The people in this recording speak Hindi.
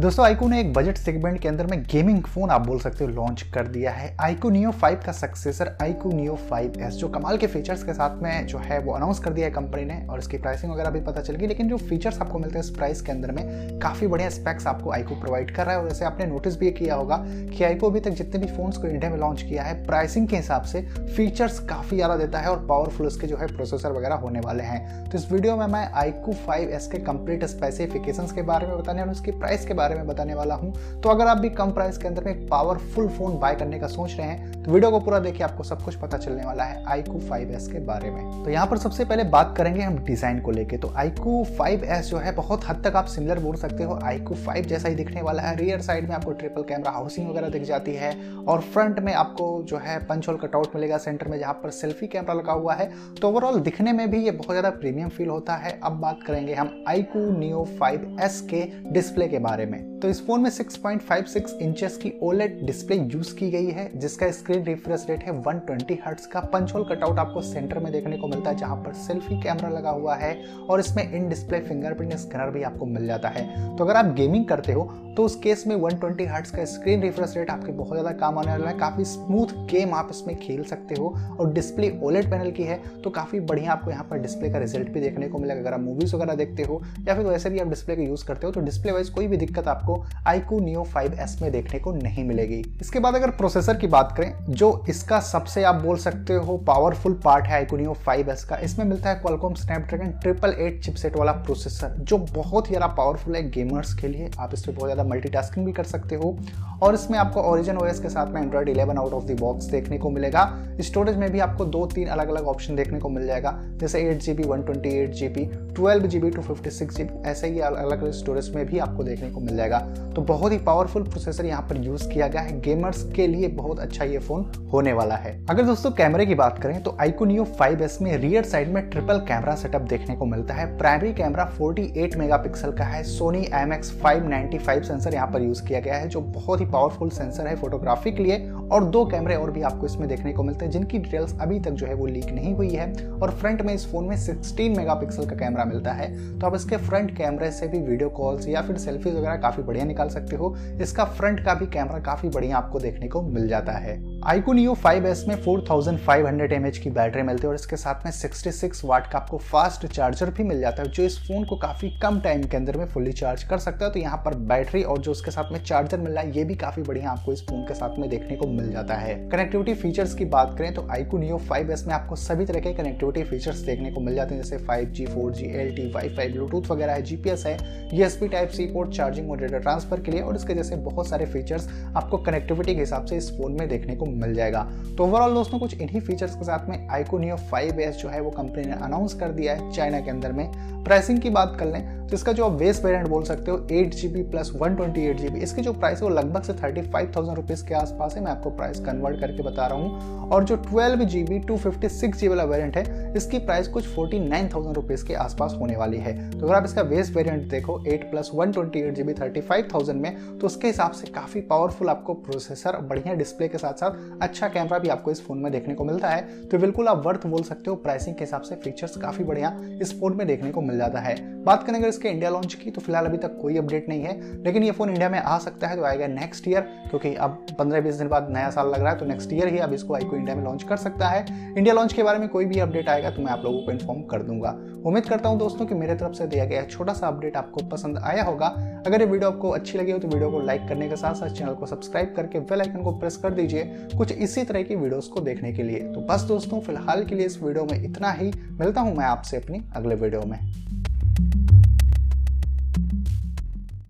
दोस्तों आईको ने एक बजट सेगमेंट के अंदर में गेमिंग फ़ोन आप बोल सकते हो लॉन्च कर दिया है। आईको नियो 5 का सक्सेसर आईको नियो 5s जो कमाल के फीचर्स के साथ में जो है वो अनाउंस कर दिया है कंपनी ने और इसकी प्राइसिंग वगैरह भी पता चल गई, लेकिन जो फीचर्स आपको मिलते हैं इस प्राइस के अंदर में, काफ़ी बढ़िया स्पेक्स आपको आईको प्रोवाइड कर रहा है। और जैसे आपने नोटिस भी किया होगा कि आईको अभी तक जितने भी फ़ोन को इंडिया में लॉन्च किया है प्राइसिंग के हिसाब से फीचर्स काफ़ी ज़्यादा देता है और पावरफुल उसके जो है प्रोसेसर वगैरह होने वाले हैं। तो इस वीडियो में मैं आईको 5s के कंप्लीट स्पेसिफिकेशन के बारे में बताने और उसकी प्राइस के बारे में बताने वाला हूँ। तो अगर आप भी कम प्राइस के अंदर में एक पावरफुल फ़ोन बाय करने का सोच रहे हैं तो वीडियो को पूरा देखिए, आपको सब कुछ पता चलने वाला है आईकू 5s के बारे में। तो यहाँ पर सबसे पहले बात करेंगे हम डिज़ाइन को लेके। तो आईकू 5s जो है, बहुत हद तक आप सिमिलर बोल सकते हो, आईकू 5 जैसा ही दिखने वाला है। रियर साइड में आपको ट्रिपल कैमरा हाउसिंग वगैरह दिख जाती है और फ्रंट में आपको जो है पंच होल कटआउट मिलेगा सेंटर में, जहाँ पर सेल्फी कैमरा लगा हुआ है। तो ओवरऑल दिखने में भी ये बहुत ज़्यादा प्रीमियम फील होता है। अब बात करेंगे हम आईकू नियो 5s के डिस्प्ले के बारे में। तो इस फ़ोन में 6.56 इंचेस की ओलेट डिस्प्ले यूज़ की गई है, जिसका स्क्रीन रिफ्रेश रेट है 120 हर्ट्ज का। पंच होल कटआउट आपको सेंटर में देखने को मिलता है, जहाँ पर सेल्फी कैमरा लगा हुआ है और इसमें इन डिस्प्ले फिंगरप्रिंट स्कैनर भी आपको मिल जाता है। तो अगर आप गेमिंग करते हो तो उस केस में 120 हर्ट्ज का स्क्रीन रिफ्रेश रेट आपके बहुत ज़्यादा काम आने वाला है। काफ़ी स्मूथ गेम आप इसमें खेल सकते हो और डिस्प्ले ओलेड पैनल की है तो काफ़ी बढ़िया आपको यहाँ पर डिस्प्ले का रिज़ल्ट भी देखने को मिलेगा। अगर आप मूवीज़ वगैरह देखते हो या फिर वैसे भी आप डिस्प्ले का यूज़ करते हो तो डिस्प्ले वाइज कोई भी दिक्कत आपको आईकू नियो 5s में देखने को नहीं मिलेगी। इसके बाद अगर प्रोसेसर की बात करें जो इसका सबसे आप बोल सकते हो पावरफुल पार्ट है आईकू नियो 5s का। इसमें मिलता है Qualcomm Snapdragon triple eight chipset वाला प्रोसेसर जो बहुत ही ज़्यादा पावरफुल है गेमर्स के लिए। आप इस पर बहुत ज़्यादा मल्टीटास्किंग भी कर सकते हो। और इसमें आपको ओरिजिन ओएस के साथ में Android 11 out of the box देखने को मिलेगा। स्टोरेज में भी आपको दो तीन अलग अलग ऑप्शन देखने को मिल जाएगा। जैसे eight G B one twenty eight G B twelve G B two fifty six G B ऐसे ही अलग अलग स्टोरेज में भी आपको देखने को मिल जाएगा। तो बहुत ही पावरफुल प्रोसेसर यहाँ पर यूज़ किया गया है। गेमर्स के लिए बहुत अच्छा ये फ़ोन होने वाला है। अगर दोस्तों कैमरे की बात करें तो आइकोनियो 5s में रियर साइड में ट्रिपल कैमरा सेटअप देखने को मिलता है। प्राइमरी कैमरा 48 मेगापिक्सल का है। सोनी एमएक्स 595 सेंसर यहाँ पर यूज़ किया गया है, जो बहुत ही पावरफुल सेंसर है फोटोग्राफी के लिए। और दो कैमरे और भी आपको इसमें देखने को मिलते हैं, जिनकी डिटेल्स अभी तक जो है वो लीक नहीं हुई है। और फ्रंट में इस फ़ोन में 16 मेगापिक्सल का कैमरा मिलता है। तो आप इसके फ्रंट कैमरे से भी वीडियो कॉल्स या फिर सेल्फीज वगैरह काफ़ी बढ़िया निकाल सकते हो। इसका फ्रंट का भी कैमरा काफ़ी बढ़िया आपको देखने को मिल जाता है। आईको नियो 5s में 4500 mAh की बैटरी मिलती है और इसके साथ में 66 वाट का आपको फास्ट चार्जर भी मिल जाता है जो इस फ़ोन को काफ़ी कम टाइम के अंदर में फुल्ली चार्ज कर सकता है। तो यहाँ पर बैटरी और जो उसके साथ में चार्जर मिल रहा है ये भी काफ़ी बढ़िया आपको इस फ़ोन के साथ में देखने को मिल जाता है। कनेक्टिविटी फीचर्स की बात करें तो आईको नियो 5s में आपको सभी तरह के कनेक्टिविटी फीचर्स देखने को मिल जाते हैं जैसे 5G, 4G, LTE, wifi Bluetooth वगैरह है जीपीएस है USB type C port charging और डेटा ट्रांसफ़र के लिए और इसके जैसे बहुत सारे फीचर्स आपको कनेक्टिविटी के हिसाब से इस फ़ोन में देखने को मिल जाएगा। तो ओवरऑल दोस्तों, कुछ इन्हीं फीचर्स के साथ में आईको नियो 5s जो है, वो कंपनी ने अनाउंस कर दिया है चाइना के अंदर में। प्राइसिंग की बात कर लें इसका जो आप बेस वेरियंट बोल सकते हो eight G B plus one twenty eight G B इसकी जो प्राइस है वो लगभग से थर्टी फाइव थाउज़ेंड रुपीज़ के आसपास है। मैं आपको प्राइस कन्वर्ट करके बता रहा हूँ। और जो twelve G B two fifty six G वाला वेरियंट है, इसकी प्राइस कुछ फोर्टी नाइन थाउज़ेंड रुपीज़ के आसपास होने वाली है। तो अगर आप इसका बेस वेरियंट देखो eight plus one twenty eight G B thirty five thousand में तो उसके हिसाब से काफ़ी पावरफुल आपको प्रोसेसर बढ़िया डिस्प्ले के साथ साथ अच्छा कैमरा भी आपको इस फ़ोन में देखने को मिलता है। तो बिल्कुल आप वर्थ बोल सकते हो प्राइसिंग के हिसाब से फीचर्स काफ़ी बढ़िया इस फ़ोन में देखने को मिल जाता है। बात करें अगर इसके इंडिया लॉन्च की तो फ़िलहाल अभी तक कोई अपडेट नहीं है। लेकिन ये फ़ोन इंडिया में आ सकता है तो आएगा नेक्स्ट ईयर क्योंकि अब पंद्रह बीस दिन बाद नया साल लग रहा है तो नेक्स्ट ईयर ही अब इसको आईको इंडिया में लॉन्च कर सकता है। इंडिया लॉन्च के बारे में कोई भी अपडेट आएगा तो मैं आप लोगों को इन्फॉर्म कर दूँगा। उम्मीद करता हूँ दोस्तों कि मेरे तरफ़ से दिया गया छोटा सा अपडेट आपको पसंद आया होगा। अगर ये वीडियो आपको अच्छी लगी हो तो वीडियो को लाइक करने के साथ साथ चैनल को सब्सक्राइब करके बेल आइकन को प्रेस कर दीजिए, कुछ इसी तरह की वीडियोस को देखने के लिए। तो बस दोस्तों, फ़िलहाल के लिए इस वीडियो में इतना ही। मिलता हूँ मैं आपसे अपनी अगले वीडियो में।